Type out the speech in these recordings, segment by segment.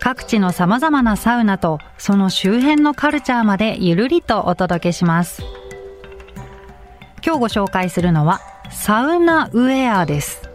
各地の様々なサウナとその周辺のカルチャーまでゆるりとお届けします。今日ご紹介するのはサウナウェアです。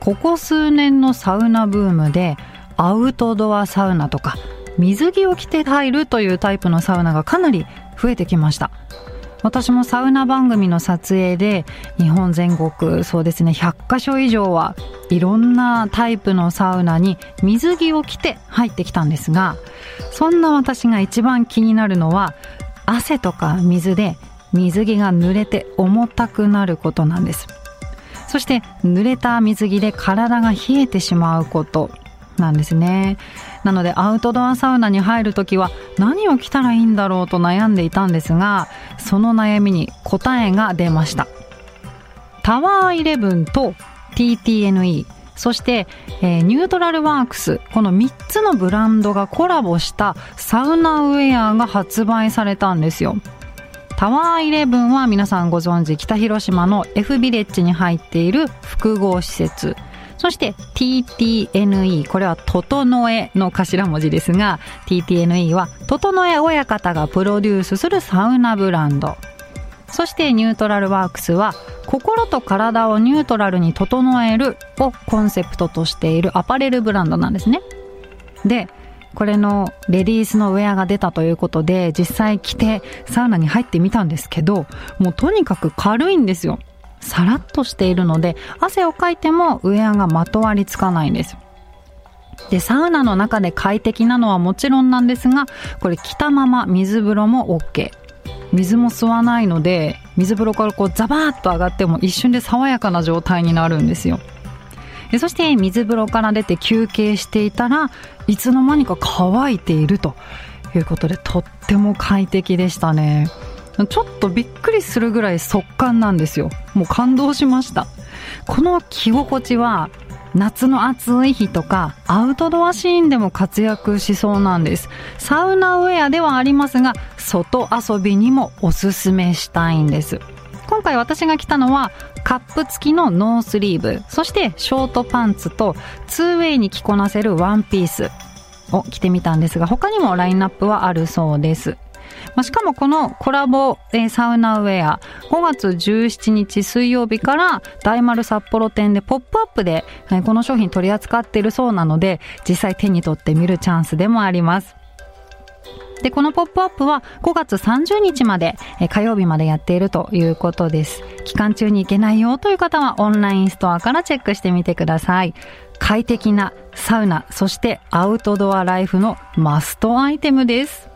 ここ数年のサウナブームでアウトドアサウナとか水着を着て入るというタイプのサウナがかなり増えてきました。私もサウナ番組の撮影で日本全国そうですね100カ所以上はいろんなタイプのサウナに水着を着て入ってきたんですがそんな私が一番気になるのは汗とか水で水着が濡れて重たくなることなんです。そして濡れた水着で体が冷えてしまうこと。なんですね。なのでアウトドアサウナに入るときは何を着たらいいんだろうと悩んでいたんですがその悩みに答えが出ました。タワーイレブンと TTNE そして、えー、ニュートラルワークスこの3つのブランドがコラボしたサウナウェアが発売されたんですよ。タワーイレブンは皆さんご存知北広島の F ビレッジに入っている複合施設。そして TTNE、これは整えの頭文字ですが、TTNE は整え親方がプロデュースするサウナブランド。そしてニュートラルワークスは心と体をニュートラルに整えるをコンセプトとしているアパレルブランドなんですね。で、これのレディースのウェアが出たということで実際着てサウナに入ってみたんですけど、もうとにかく軽いんですよ。さらっとしているので汗をかいてもウェアがまとわりつかないんです。でサウナの中で快適なのはもちろんなんですがこれ着たまま水風呂も OK 水も吸わないので水風呂からこうザバーッと上がっても一瞬で爽やかな状態になるんですよ。でそして水風呂から出て休憩していたらいつの間にか乾いているということでとっても快適でしたね。ちょっとびっくりするぐらい速乾なんですよ。もう感動しました。この着心地は夏の暑い日とかアウトドアシーンでも活躍しそうなんです。サウナウェアではありますが、外遊びにもおすすめしたいんです。今回私が着たのはカップ付きのノースリーブ、そしてショートパンツと 2way に着こなせるワンピースを着てみたんですが、他にもラインナップはあるそうです。まあ、しかもこのコラボ、えー、サウナウェア、5月17日水曜日から大丸札幌店でポップアップで、えー、この商品取り扱っているそうなので、実際手に取ってみるチャンスでもあります。で、このポップアップは5月30日まで、え火曜日までやっているということです。期間中に行けないよという方はオンラインストアからチェックしてみてください。快適なサウナ、そしてアウトドアライフのマストアイテムです。